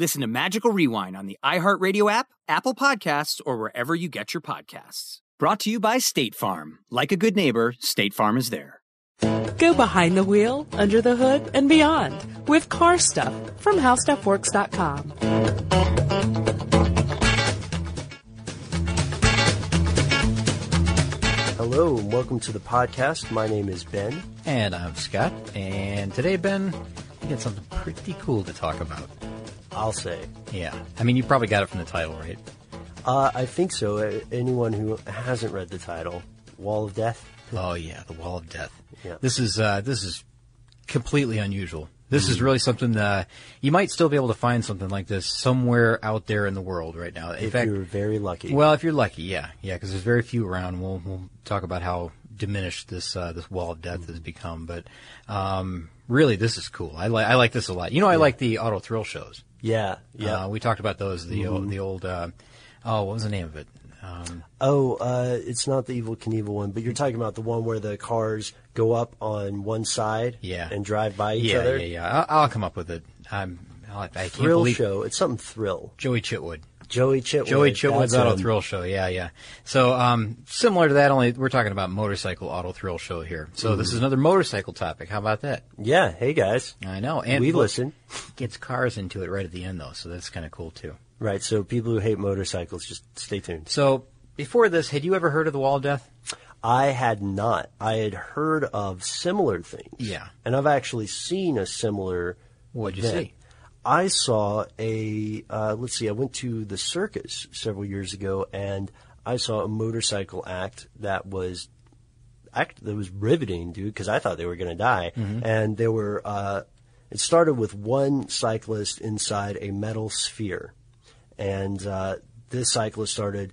Listen to Magical Rewind on the iHeartRadio app, Apple Podcasts, or wherever you get your podcasts. Brought to you by State Farm. Like a good neighbor, State Farm is there. Go behind the wheel, under the hood, and beyond with car stuff from howstuffworks.com. Hello and welcome to the podcast. My name is Ben. And I'm Scott. And today, Ben, we got something pretty cool to talk about. I'll say. Yeah. I mean, you probably got it from the title, right? Uh, I think so. Uh, anyone who hasn't read the title, Wall of Death. Oh yeah, the Wall of Death. Yeah. This is uh, this is completely unusual. This Mm-hmm. is really something that you might still be able to find something like this somewhere out there in the world right now. In if fact, you're very lucky. well, if you're lucky, yeah, yeah, because there's very few around. We'll we'll talk about how diminished this uh, this Wall of Death has become, but um, really, this is cool. I like I like this a lot. You know, I like the auto thrill shows. Yeah, yeah. Uh, we talked about those. The Mm-hmm. old, the old. Uh, oh, what was the name of it? Um, oh, uh, it's not the Evel Knievel one, but you're talking about the one where the cars go up on one side Yeah. and drive by each yeah, other. yeah, yeah. I'll, I'll come up with it. I'm. I'll, I can't Thrill believe show. It's something thrill. Joey Chitwood. Joey Chitwood. Joey Chitwood's auto him. thrill show. Yeah, yeah. So um, similar to that, only we're talking about motorcycle auto thrill show here. So this is another motorcycle topic. How about that? Yeah. Hey guys. I know. And we look, listen. Gets cars into it right at the end though, so that's kind of cool too. Right. So people who hate motorcycles, just stay tuned. So before this, had you ever heard of the Wall of Death? I had not. I had heard of similar things. Yeah. And I've actually seen a similar. What'd you event. see? I saw a. Uh, let's see. I went to the circus several years ago, and I saw a motorcycle act that was act that was riveting, dude. Because I thought they were going to die, Mm-hmm. and they were. Uh, it started with one cyclist inside a metal sphere, and uh, this cyclist started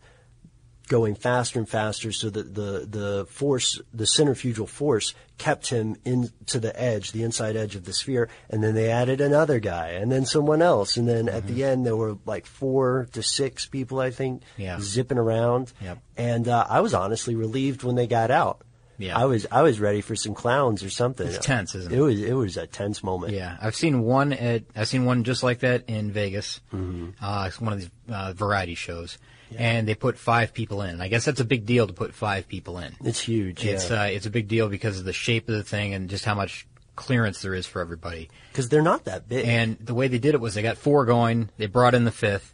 going faster and faster so that the, the force, the centrifugal force kept him in to the edge, the inside edge of the sphere. And then they added another guy and then someone else. And then at the end, there were like four to six people, I think, Yeah. zipping around. Yep. And, uh, I was honestly relieved when they got out. Yeah. I was, I was ready for some clowns or something. It's tense, isn't it? It was, it was a tense moment. Yeah, I've seen one at I've seen one just like that in Vegas. Mm-hmm. Uh, it's one of these uh, variety shows, and they put five people in. I guess that's a big deal to put five people in. It's huge. It's uh, it's a big deal because of the shape of the thing and just how much clearance there is for everybody. Cause they're not that big. And the way they did it was they got four going, they brought in the fifth,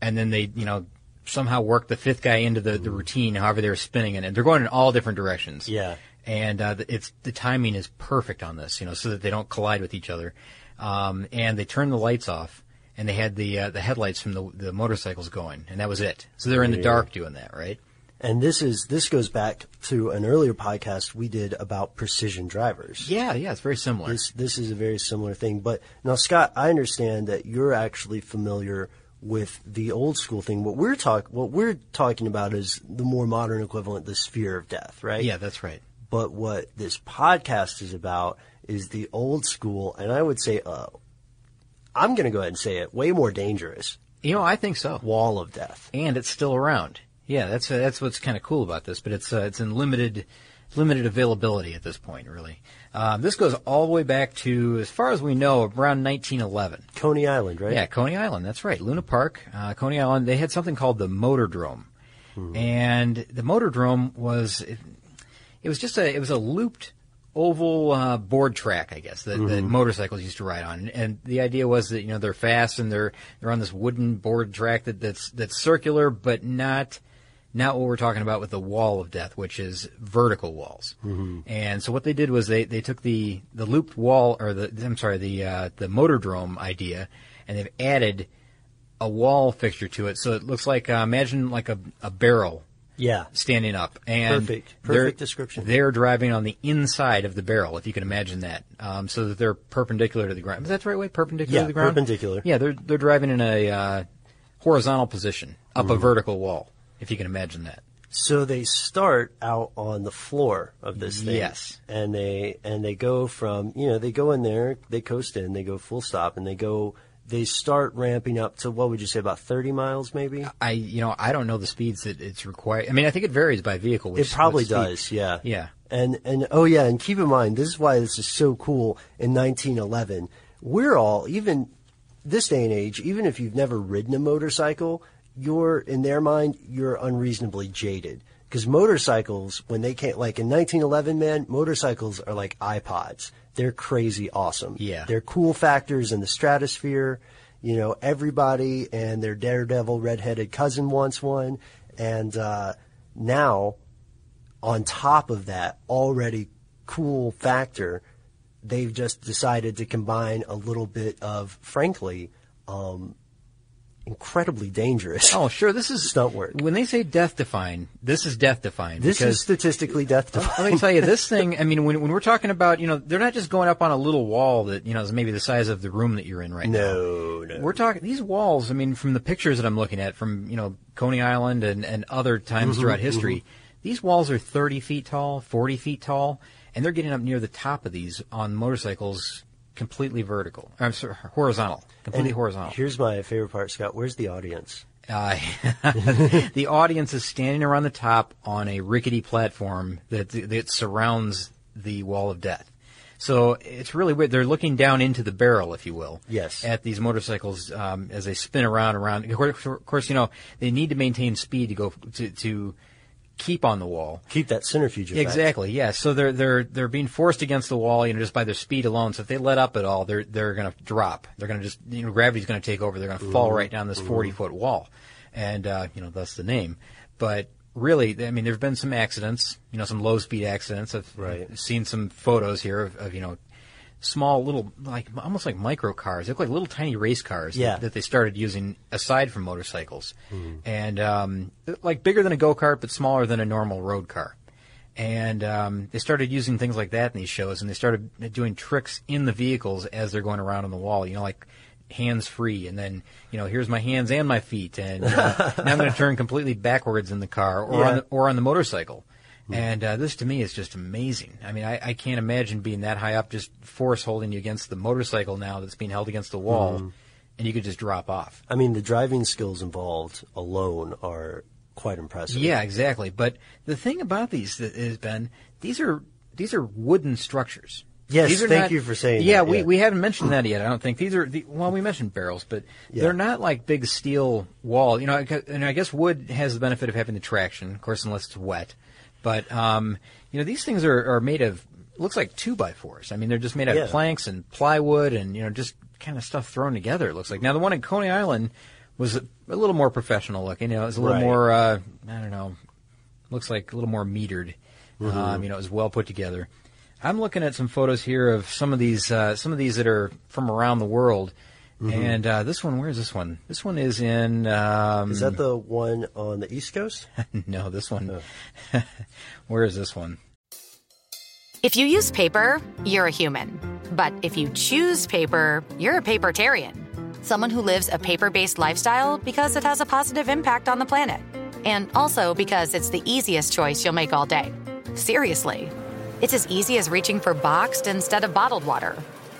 and then they you know somehow worked the fifth guy into the, the routine, however they were spinning it. And they're going in all different directions yeah. and uh, the- it's the timing is perfect on this, you know, so that they don't collide with each other. Um, and they turn the lights off, and they had the uh, the headlights from the the motorcycles going, and that was it. So they're in the dark doing that, right? And this is this goes back to an earlier podcast we did about precision drivers. Yeah, yeah, it's very similar. This this is a very similar thing. But now, Scott, I understand that you're actually familiar with the old school thing. What we're talk what we're talking about is the more modern equivalent, the sphere of death, right? yeah, that's right. But what this podcast is about is the old school, and I would say, uh, I'm going to go ahead and say it, way more dangerous You know, I think so. wall of death. And it's still around. Yeah, that's uh, that's what's kind of cool about this, but it's uh, it's in limited limited availability at this point, really. Uh, this goes all the way back to, as far as we know, around 1911. Coney Island, right? Yeah, Coney Island. That's right. Luna Park, uh, Coney Island. They had something called the Motordrome, and the Motordrome was it, it was just a it was a looped oval uh, board track, I guess, that, that motorcycles used to ride on. And the idea was that you know they're fast and they're they're on this wooden board track that, that's that's circular, but not not what we're talking about with the wall of death, which is vertical walls. And so what they did was they, they took the, the looped wall or the I'm sorry the uh, the motordrome idea, and they've added a wall fixture to it, so it looks like uh, imagine like a, a barrel Yeah. standing up. And Perfect. they're- Perfect description. They're driving on the inside of the barrel, if you can imagine that, um, so that they're perpendicular to the ground. Is that the right way? Perpendicular Yeah, to the ground. perpendicular. Yeah, they're they're driving in a uh, horizontal position up Mm-hmm. a vertical wall, if you can imagine that. So they start out on the floor of this thing. Yes. And they and they go from you know, they go in there, they coast in, they go full stop and they go they start ramping up to what would you say, about thirty miles maybe? I you know I don't know the speeds that it's required. I mean, I think it varies by vehicle. Which, It probably what speed- does, yeah. Yeah. And and oh yeah, and keep in mind this is why this is so cool in 1911. We're all even this day and age, even if you've never ridden a motorcycle, you're in their mind you're unreasonably jaded because motorcycles when they can't like in 1911, man, motorcycles are like iPods. They're crazy awesome. Yeah. They're cool factors in the stratosphere. You know, everybody and their daredevil redheaded cousin wants one. And uh, now on top of that already cool factor, they've just decided to combine a little bit of, frankly, um, incredibly dangerous. Oh, sure. This is Stunt work. When they say death defying, this is death defying. this is statistically death defying. Let me tell you, this thing, I mean, when, when we're talking about, you know, they're not just going up on a little wall that, you know, is maybe the size of the room that you're in right now. No, no. We're talking, these walls, I mean, from the pictures that I'm looking at from, you know, Coney Island and, and other times Mm-hmm, throughout history, these walls are 30 feet tall, 40 feet tall, and they're getting up near the top of these on motorcycles completely vertical. I'm sorry, horizontal. Completely And horizontal. Here's my favorite part, Scott. Where's the audience? Uh, the audience is standing around the top on a rickety platform that that surrounds the wall of death. So it's really weird. They're looking down into the barrel, if you will. Yes. At these motorcycles um, as they spin around, around. Of course, of course, you know they need to maintain speed to go to, to keep on the wall. Keep that centrifuge effect. Exactly. Yeah. So they're they're they're being forced against the wall, you know, just by their speed alone. So if they let up at all, they're they're going to drop. They're going to just you know gravity's going to take over. They're going to fall right down this forty foot wall, and uh, you know thus the name. But really, I mean, there've been some accidents. You know, some low speed accidents. I've, Right. Seen some photos here of, of you know. Small little, like almost like micro cars. They look like little tiny race cars that- Yeah. that, they started using aside from motorcycles, and um, like bigger than a go kart, but smaller than a normal road car and um, they started using things like that in these shows, and they started doing tricks in the vehicles as they're going around on the wall. You know, like hands free, and then you know, here's my hands and my feet, and know, now I'm going to turn completely backwards in the car or Yeah. on the, or on the motorcycle. And uh, this to me is just amazing. I mean, I, I can't imagine being that high up, just force holding you against the motorcycle now that's being held against the wall, and you could just drop off. I mean, the driving skills involved alone are quite impressive. Yeah, exactly. But the thing about these that is Ben, these are these are wooden structures. Yes, thank not- you for saying Yeah, that, we yeah. we haven't mentioned that yet. I don't think these are the, well, we mentioned barrels, but Yeah. they're not like big steel wall. You know, and I guess wood has the benefit of having the traction, of course, unless it's wet. But um, you know, these things are, are made of looks like two by fours. I mean, they're just made out Yeah. of planks and plywood and you know just kind of stuff thrown together. It looks like now the one in Coney Island was a, a little more professional looking. You know, it was a little Right. more uh, I don't know, looks like a little more metered. Mm-hmm. Um, you know, it was well put together. I'm looking at some photos here of some of these uh, some of these that are from around the world. Mm-hmm. And uh, this one, where's this one? This one is in. Um, Is that the one on the East Coast? no, this one. Where is this one? If you use paper, you're a human. But if you choose paper, you're a papertarian. Someone who lives a paper based lifestyle because it has a positive impact on the planet. And also because it's the easiest choice you'll make all day. Seriously. It's as easy as reaching for boxed instead of bottled water.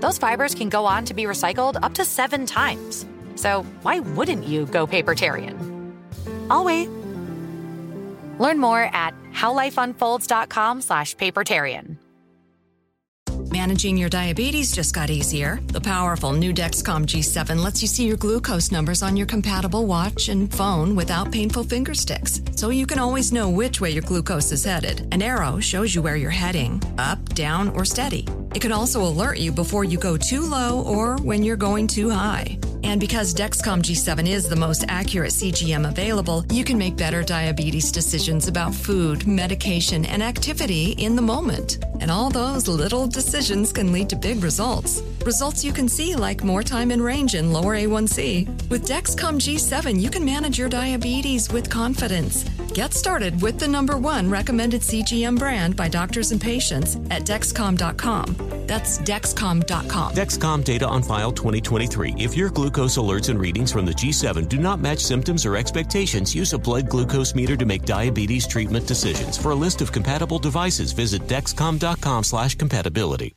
those fibers can go on to be recycled up to seven times. So why wouldn't you go papertarian? I'll wait. Learn more at howlifeunfolds.com slash papertarian. Managing your diabetes just got easier. The powerful new Dexcom G7 lets you see your glucose numbers on your compatible watch and phone without painful finger sticks. So you can always know which way your glucose is headed. An arrow shows you where you're heading up, down, or steady. It can also alert you before you go too low or when you're going too high. And because Dexcom G7 is the most accurate CGM available, you can make better diabetes decisions about food, medication, and activity in the moment. And all those little decisions can lead to big results. Results you can see like more time in range and lower A1C. With Dexcom G7, you can manage your diabetes with confidence. Get started with the number one recommended CGM brand by doctors and patients at Dexcom.com. That's Dexcom.com. Dexcom data on file 2023. If your glucose alerts and readings from the G7 do not match symptoms or expectations, use a blood glucose meter to make diabetes treatment decisions. For a list of compatible devices, visit dexcom.com slash compatibility.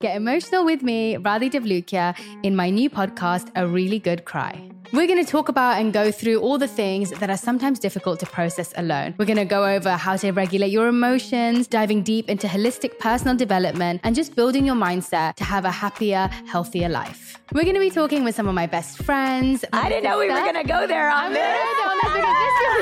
Get emotional with me, Radhi Devlukia, in my new podcast, A Really Good Cry. We're going to talk about and go through all the things that are sometimes difficult to process alone. We're going to go over how to regulate your emotions, diving deep into holistic personal development, and just building your mindset to have a happier, healthier life. We're going to be talking with some of my best friends. I didn't know we were going to go there on this.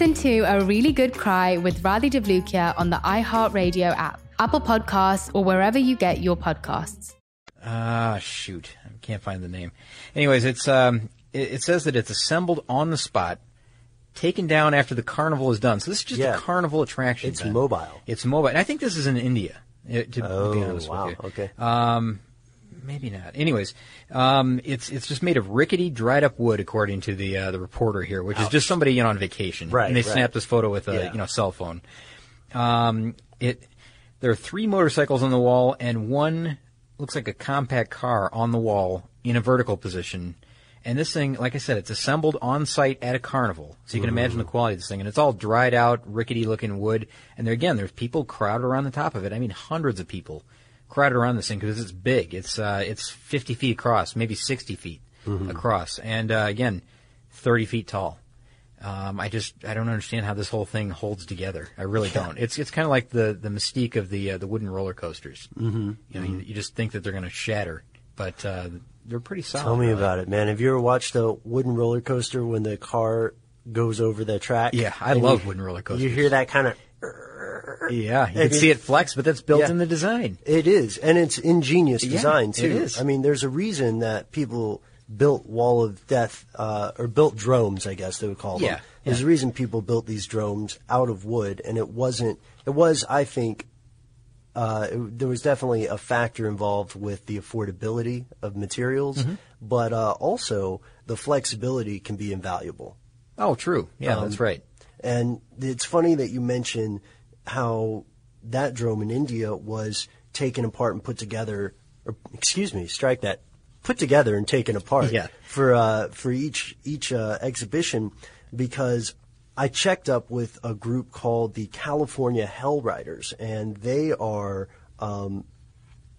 to A Really Good Cry with Radhi Devlukia on the iHeartRadio app, Apple Podcasts, or wherever you get your podcasts. Ah, shoot. I can't find the name. Anyways, it's um, it, it says that it's assembled on the spot, taken down after the carnival is done. So this is just Yeah. a carnival attraction. It's then. mobile. It's mobile. And I think this is in India. uh, To Oh, be honest wow. with you. Okay. Um, maybe not. Anyways, um, it's it's just made of rickety, dried up wood, according to the uh, the reporter here, which is just somebody you know on vacation. Right, And they right. snapped this photo with a Yeah. you know cell phone. Um, it there are three motorcycles on the wall and one looks like a compact car on the wall in a vertical position. And this thing, like I said, it's assembled on site at a carnival, so you can imagine the quality of this thing. And it's all dried out, rickety looking wood. And there again, there's people crowded around the top of it. I mean, hundreds of people crowded around this thing because it's big. It's uh, it's 50 feet across, maybe 60 feet across, and uh, again, 30 feet tall. Um, I just I don't understand how this whole thing holds together. I really don't. It's it's kind of like the the mystique of the uh, the wooden roller coasters. Mm-hmm. You know, you, you just think that they're going to shatter, but uh, they're pretty solid. Tell me really. about it, man. Have you ever watched a wooden roller coaster when the car goes over the track? Yeah, I love you- wooden roller coasters. You hear that kind of. Yeah, you can see it- it flex, but that's built Yeah. in the design. It is, and it's ingenious design it too. is. I mean, there's a reason that people built Wall of Death uh, or built dromes, I guess they would call them. Yeah, There's a reason people built these dromes out of wood, and it wasn't. It was, I think, uh, it, there was definitely a factor involved with the affordability of materials, Mm-hmm. but uh, also the flexibility can be invaluable. Oh, true. Yeah, Um, that's right. And it's funny that you mention how that drome in India was taken apart and put together, or excuse me, strike that, put together and taken apart Yeah. for uh, for each each uh, exhibition, because I checked up with a group called the California Hell Riders, and they are, um,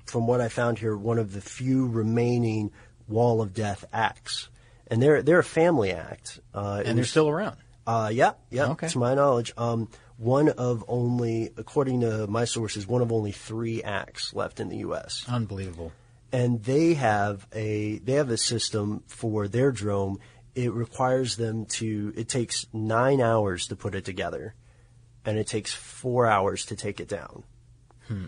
from what I found here, one of the few remaining Wall of Death acts, and they're they're a family act, uh, And they're was- still around. Uh, yeah, yeah. Okay. To my knowledge, um, one of only, according to my sources, one of only three acts left in the U.S. Unbelievable. And they have a they have a system for their drome. It requires them to. It takes nine hours to put it together, and it takes four hours to take it down. Hmm.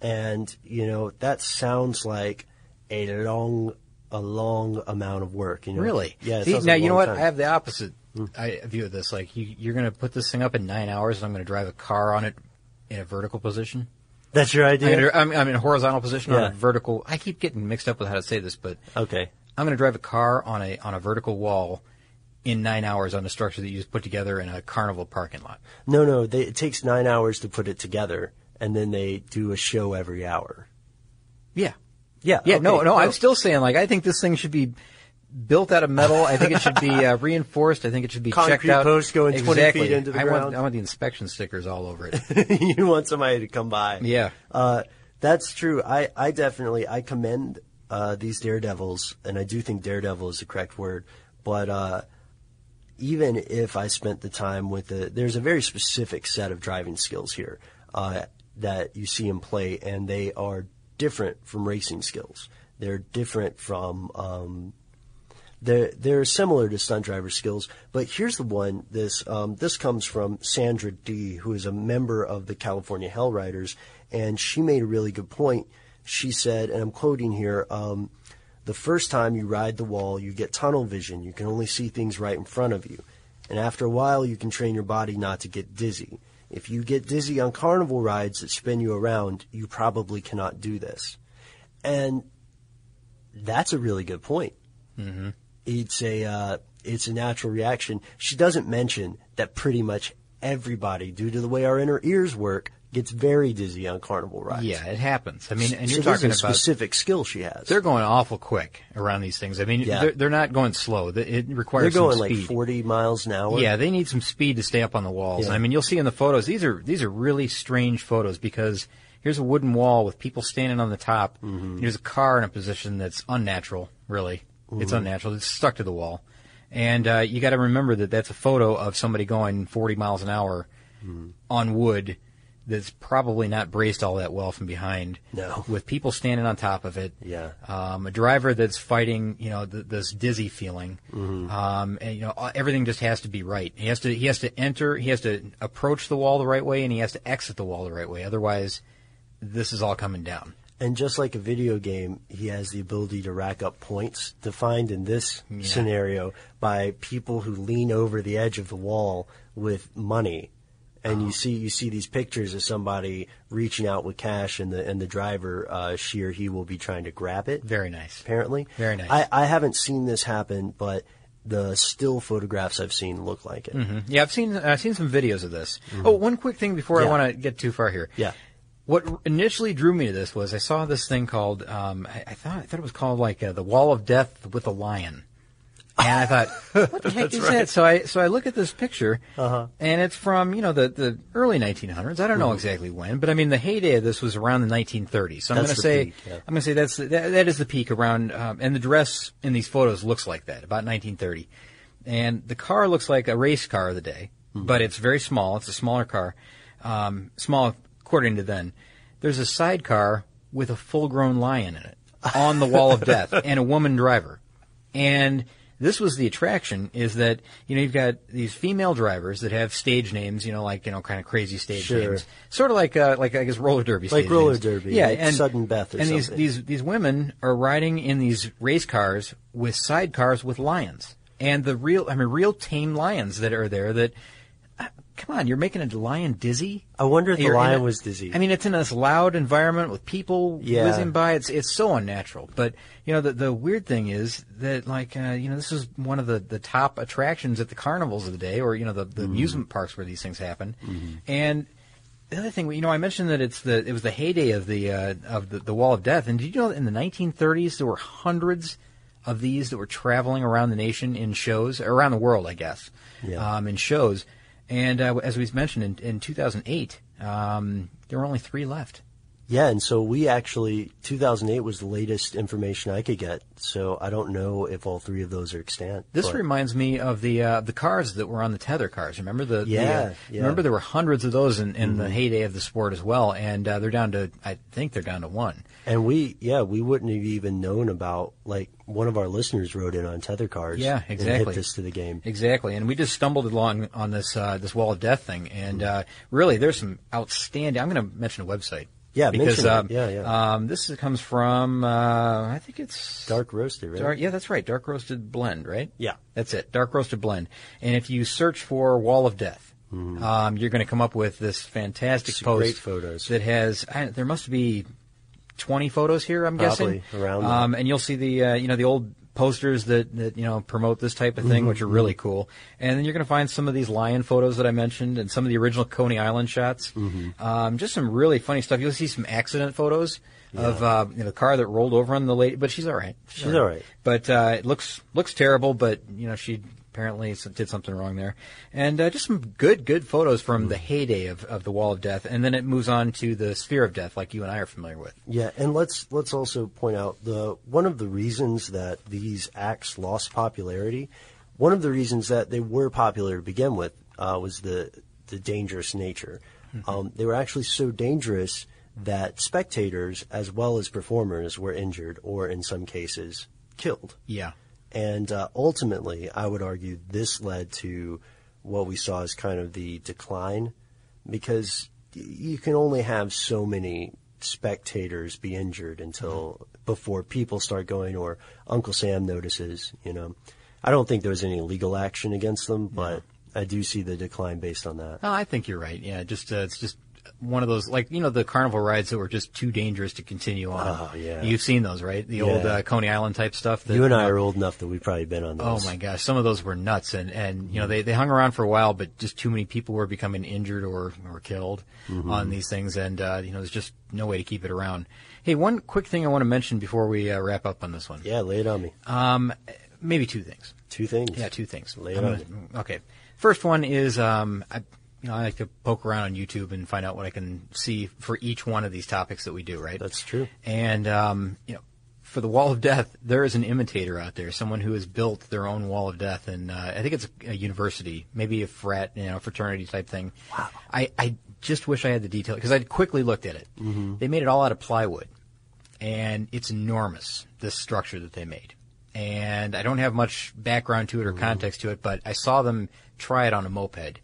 And you know that sounds like a long, a long amount of work. You know, Really? Yeah. See, now like you know what? time. I have the opposite I view this. Like you, you're going to put this thing up in nine hours, and I'm going to drive a car on it in a vertical position. That's your idea. I'm, gonna, I'm, I'm in a horizontal position on Yeah. a vertical. I keep getting mixed up with how to say this, but okay. I'm going to drive a car on a on a vertical wall in nine hours on a structure that you just put together in a carnival parking lot. No, no. They, it takes nine hours to put it together, and then they do a show every hour. Yeah. Yeah. Yeah, no, okay. no, I'm still saying like I think this thing should be built out of metal. I think it should be uh, reinforced. I think it should be checked Concrete out. posts going 20 exactly. feet into the I ground. Want, I want the inspection stickers all over it. you want somebody to come by. Yeah. Uh, that's true. I, I definitely I commend uh, these daredevils, and I do think daredevil is the correct word. But uh, even if I spent the time with the, there's a very specific set of driving skills here uh, that you see in play, and they are different from racing skills. They're different from um, they're they're similar to stunt driver skills, but here's the one. This um, this comes from Sandra D, who is a member of the California Hell Riders, and she made a really good point. She said, and I'm quoting here: um, "The first time you ride the wall, you get tunnel vision. You can only see things right in front of you, and after a while, you can train your body not to get dizzy. If you get dizzy on carnival rides that spin you around, you probably cannot do this." And that's a really good point mm-hmm. It's a uh, it's a natural reaction. She doesn't mention that pretty much everybody, due to the way our inner ears work, gets very dizzy on carnival rides. Yeah, it happens. I mean, and So you're talking a about specific skill she has. They're going awful quick around these things. I mean, Yeah. they're, they're not going slow. It requires They're going like 40 miles an hour. Yeah, they need some speed to stay up on the walls. Yeah. I mean, you'll see in the photos. These are these are really strange photos because here's a wooden wall with people standing on the top. Mm-hmm. and There's a car in a position that's unnatural. Really, it's Mhm. unnatural. It's stuck to the wall, and uh, you got to remember that that's a photo of somebody going 40 miles an hour Mm-hmm. on wood. That's probably not braced all that well from behind. No. With people standing on top of it. Yeah. Um, a driver that's fighting, you know, th- this dizzy feeling. Mhm. Um, and you know, uh, everything just has to be right. He has to, he has to enter, he has to approach the wall the right way, and he has to exit the wall the right way. Otherwise, this is all coming down. And just like a video game, he has the ability to rack up points defined in this Yeah. scenario by people who lean over the edge of the wall with money. And Oh. you see you see these pictures of somebody reaching out with cash, and the and the driver, uh, she or he will be trying to grab it. Very nice. Apparently, Very nice. I, I haven't seen this happen, but the still photographs I've seen look like it. hmm Yeah, I've seen, I've seen some videos of this. Oh, one quick thing before I Mm-hmm. Want to get too far here. Yeah. What initially drew me to this was I saw this thing called, um, I, I thought, I thought it was called like uh, the Wall of Death with a lion. And I thought, what the heck is right. that? So I so I look at this picture, Uh-huh. and it's from you know the, the early 1900s. I don't know Mhm. exactly when, but I mean the heyday of this was around the 1930s. So I'm going to say peak, yeah. I'm going to say that's that, that is the peak around, um, and the dress in these photos looks like that about 1930, and the car looks like a race car of the day, Mm-hmm. but it's very small. It's a smaller car, um, small according to then. There's a sidecar with a full-grown lion in it on the wall of death and a woman driver. And this was the attraction is that, you know, you've got these female drivers that have stage names, you know, like, you know, kind of crazy stage Sure. names. Sort of like, uh, like, I guess, roller derby Like stage roller names. derby, Yeah. like and Sudden Death or And these, something. these, these women are riding in these race cars with sidecars with lions. And the real, I mean, real tame lions that are there that, come on, you're making a lion dizzy? I wonder if the You're in lion a- was dizzy. I mean, it's in this loud environment with people Yeah. whizzing by. It's it's so unnatural. But you know, the the weird thing is that like uh, you know, this is one of the the top attractions at the carnivals of the day, or you know, the the Mm-hmm. amusement parks where these things happen. And the other thing, you know, I mentioned that it's the it was the heyday of the uh, of the, the Wall of Death. And did you know that in the 1930s there were hundreds of these that were traveling around the nation in shows around the world, I guess, Yeah. um, in shows. And uh, as we mentioned in, in 2008, um, there were only three left. Yeah, and so we actually 2008 was the latest information I could get. So I don't know if all three of those are extant. This but- reminds me of the uh, the cars that were on the tether cars. Remember the the, Yeah, uh, yeah. Mm-hmm. Remember there were hundreds of those in, in the heyday of the sport as well, and uh, they're down to I think they're down to one. And we, yeah, we wouldn't have even known about like one of our listeners wrote in on tether cars. Yeah, And exactly. hit this to the game. Exactly, and we just stumbled along on this uh, this wall of death thing, and uh, really, there's some outstanding. I'm going to mention a website. Yeah, because um, Yeah, yeah. Um, this is- comes from uh, I think it's Dark roasted, right? Dark, yeah, that's right. Dark roasted blend, right? Yeah. that's it. Dark roasted blend. And if you search for Wall of Death, um, you're going to come up with this fantastic Some post great photos. that has. I, there must be 20 photos here. I'm guessing around. Um, and you'll see the uh, you know the old posters that, that you know promote this type of thing, Mhm, which are really cool. And then you're going to find some of these lion photos that I mentioned, and some of the original Coney Island shots. Mm-hmm. Um, just some really funny stuff. You'll see some accident photos of uh, you know, the car that rolled over on the lady, but she's all right. She's all right. But uh, it looks looks terrible. But you know she apparently did something wrong there, and uh, just some good good photos from Mm. the heyday of, of the Wall of Death, and then it moves on to the Sphere of Death, like you and I are familiar with. Yeah, and let's let's also point out the one of the reasons that these acts lost popularity. One of the reasons that they were popular to begin with uh, was the the dangerous nature. Um, they were actually so dangerous that spectators as well as performers were injured or in some cases killed. Yeah. And uh, ultimately, I would argue this led to what we saw as kind of the decline because you can only have so many spectators be injured until before people start going or Uncle Sam notices, you know. I don't think there was any legal action against them, but I do see the decline based on that. Oh, I think you're right. Yeah, just uh, it's just one of those like you know the carnival rides that were just too dangerous to continue on. Oh, yeah. You've seen those, right? The Yeah. old uh, Coney Island type stuff. That, you and I know- are old enough that we've probably been on those. Oh my gosh, some of those were nuts, and and you know they, they hung around for a while, but just too many people were becoming injured or or killed Mhm. on these things, and uh, you know there's just no way to keep it around. Hey, one quick thing I want to mention before we uh, wrap up on this one. Yeah, lay it on me. Um, maybe two things. Two things. Yeah, two things. Lay it I'm on gonna- Okay. First one is um, I, you know, I like to poke around on YouTube and find out what I can see for each one of these topics that we do. Right. That's true. And um, you know, for the Wall of Death, there is an imitator out there, someone who has built their own Wall of Death, and uh, I think it's a, a university, maybe a frat, you know, fraternity type thing. Wow. I, I just wish I had the detail because I quickly looked at it. Mhm. They made it all out of plywood, and it's enormous. This structure that they made, and I don't have much background to it or context to it, but I saw them try it on a moped,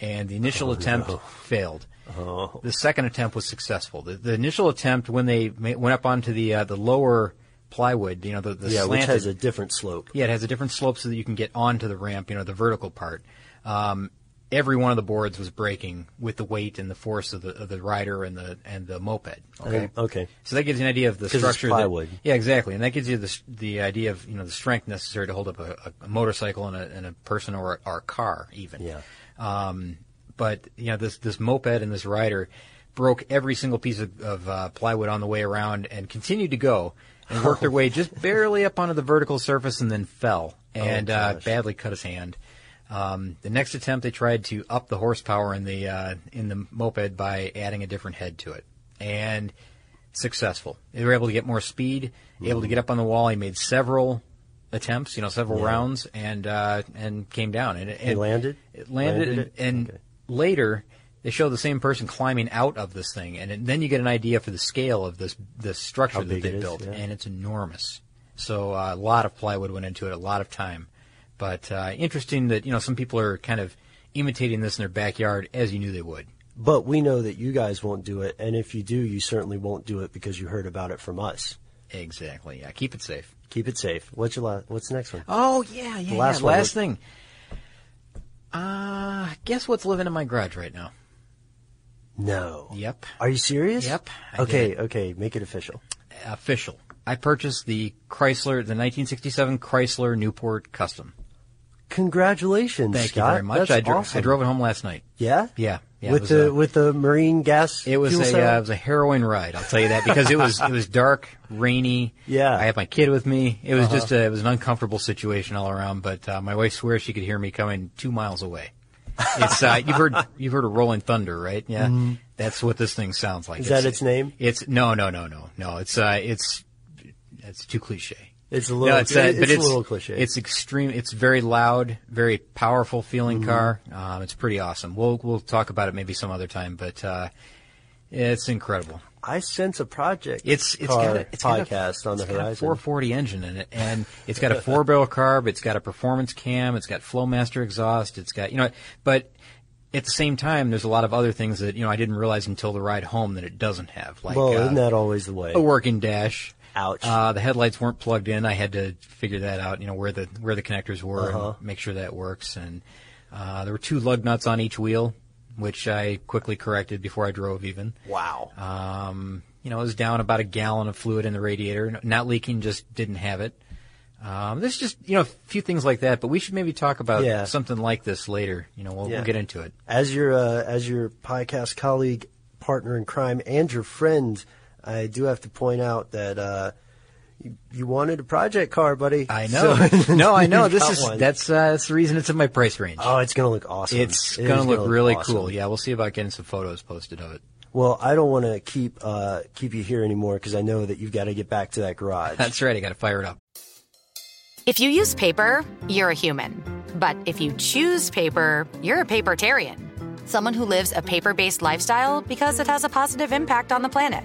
and the initial Oh, attempt no. failed. Oh. The second attempt was successful. The, the initial attempt, when they ma- went up onto the uh, the lower plywood, you know, the, the yeah, which has a different slope. yeah, it has a different slope so that you can get onto the ramp, you know, the vertical part. Um, every one of the boards was breaking with the weight and the force of the of the rider and the and the moped. Okay, okay. So that gives you an idea of the 'Cause it's structure. that- plywood. yeah, exactly, and that gives you the the idea of you know the strength necessary to hold up a, a, motorcycle and a, and a person or a, or a car even. Yeah. Um, but you know this this moped and this rider broke every single piece of, of uh, plywood on the way around and continued to go and worked their way just barely up onto the vertical surface and then fell and uh, badly cut his hand. Um, the next attempt, they tried to up the horsepower in the uh, in the moped by adding a different head to it, and successful. They were able to get more speed, able to get up on the wall. He made several attempts, you know, several Yeah. rounds, and uh, and came down. And, He landed? It landed, Landed and, and later they show the same person climbing out of this thing, and it- then you get an idea for the scale of this this structure How that they it is, built, yeah. and it's enormous. So uh, a lot of plywood went into it, a lot of time. But uh, interesting that you know some people are kind of imitating this in their backyard as you knew they would. But we know that you guys won't do it, and if you do, you certainly won't do it because you heard about it from us. Exactly. Yeah. Keep it safe. Keep it safe. What's your What's the next one? Oh yeah, yeah. The last yeah. Last thing. Uh, guess what's living in my garage right now? No. Yep. Are you serious? Yep, I Okay. did. Okay. Make it official. Official. I purchased the Chrysler, the 1967 Chrysler Newport Custom. Congratulations, Thank Scott. you very much. That's I, dro- awesome. I drove it home last night. Yeah. Yeah. yeah with the uh, with the marine gas. It was a uh, it was a harrowing ride. I'll tell you that because it was it was dark, rainy. Yeah. I had my kid with me. It was Uh-huh. just a, it was an uncomfortable situation all around. But uh, my wife swears she could hear me coming two miles away. It's uh, you've heard you've heard of rolling thunder, right? Yeah. Mhm. That's what this thing sounds like. Is that its name? It's no, no, no, no, no. It's uh, it's it's too cliche. It's a little. No, it's, uh, it's but a little cliche. It's extreme. It's very loud, very powerful feeling Mhm. car. Um, it's pretty awesome. We'll we'll talk about it maybe some other time, but uh, it's incredible. I sense a project. It's it's car got a, it's got a- podcast on the it's got a horizon. 440 engine in it, and it's got a four barrel carb. It's got a performance cam. It's got Flowmaster exhaust. It's got you know, but at the same time, there's a lot of other things that you know I didn't realize until the ride home that it doesn't have. Like well, uh, isn't that always the way? a working dash. Ouch. Uh, the headlights weren't plugged in. I had to figure that out. You know where the where the connectors were Uh-huh. and make sure that works. And uh, there were two lug nuts on each wheel, which I quickly corrected before I drove. Even wow. um, you know, it was down about a gallon of fluid in the radiator. Not leaking, just didn't have it. Um, there's just you know a few things like that, but we should maybe talk about Yeah. something like this later. You know, we'll, Yeah. we'll get into it. As your uh, as your podcast colleague, partner in crime, and your friend, I do have to point out that uh, you, you wanted a project car, buddy. I know. So- no, I know. This is one. that's uh, that's the reason it's in my price range. Oh, it's gonna look awesome. It's It gonna is look really awesome. cool. Yeah, we'll see about getting some photos posted of it. Well, I don't want to keep uh, keep you here anymore because I know that you've got to get back to that garage. That's right. I got to fire it up. If you use paper, you're a human. But if you choose paper, you're a papertarian. Someone who lives a paper based lifestyle because it has a positive impact on the planet.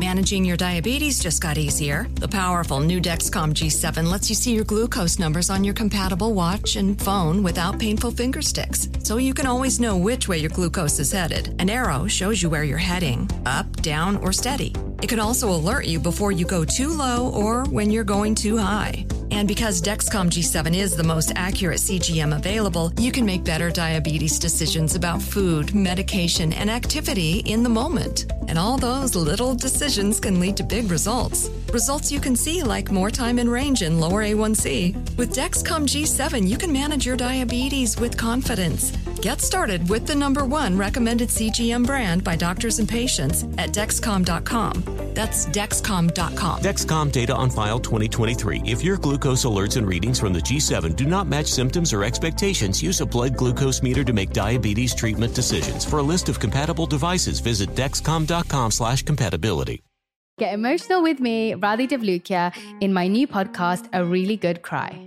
Managing your diabetes just got easier. The powerful new Dexcom G7 lets you see your glucose numbers on your compatible watch and phone without painful finger sticks. So you can always know which way your glucose is headed. An arrow shows you where you're heading up, down, or steady. It can also alert you before you go too low or when you're going too high. And because Dexcom G7 is the most accurate CGM available, you can make better diabetes decisions about food, medication, and activity in the moment. And all those little decisions can lead to big results. Results you can see like more time in range and lower A1C. With Dexcom G7, you can manage your diabetes with confidence. Get started with the number one recommended CGM brand by doctors and patients at Dexcom.com. That's Dexcom.com. Dexcom data on file 2023. If your glucose alerts and readings from the G7 do not match symptoms or expectations, use a blood glucose meter to make diabetes treatment decisions. For a list of compatible devices, visit dexcom.com/compatibility. Get emotional with me, Radhi Devlukia, in my new podcast, A Really Good Cry.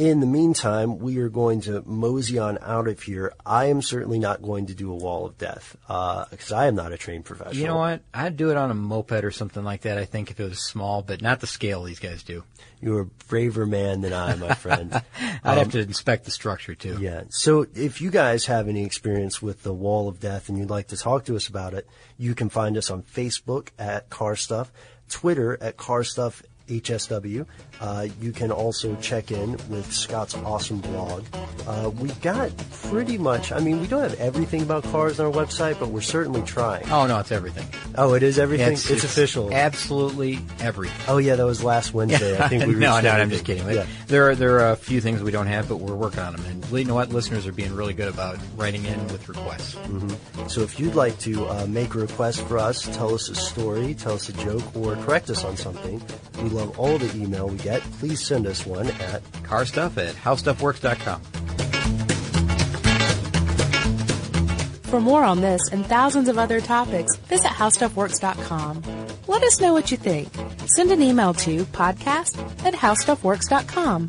In the meantime, we are going to mosey on out of here. I am certainly not going to do a wall of death because I am not a trained professional. You know what? I'd do it on a moped or something like that. I think if it was small, but not the scale these guys do. You're a braver man than I, my friend. I'd have Um, to inspect the structure too. Yeah. So if you guys have any experience with the wall of death and you'd like to talk to us about it, you can find us on Facebook at Car Stuff, Twitter at Car Stuff HSW. Uh, you can also check in with Scott's awesome blog. Uh, we've got pretty much, I mean, we don't have everything about cars on our website, but we're certainly trying. Oh no, it's everything. Oh, it is everything? It's, It's, official. Absolutely everything. Oh, yeah, that was last Wednesday. I think we no, no, everything. I'm just kidding. Yeah. There are there are a few things we don't have, but we're working on them. And you know what? Listeners are being really good about writing in with requests. hmm So if you'd like to uh, make a request for us, tell us a story, tell us a joke, or correct us on something, we love all the email we get. Please send us one at carstuff at howstuffworks.com. For more on this and thousands of other topics, visit howstuffworks.com. Let us know what you think. Send an email to podcast at howstuffworks.com.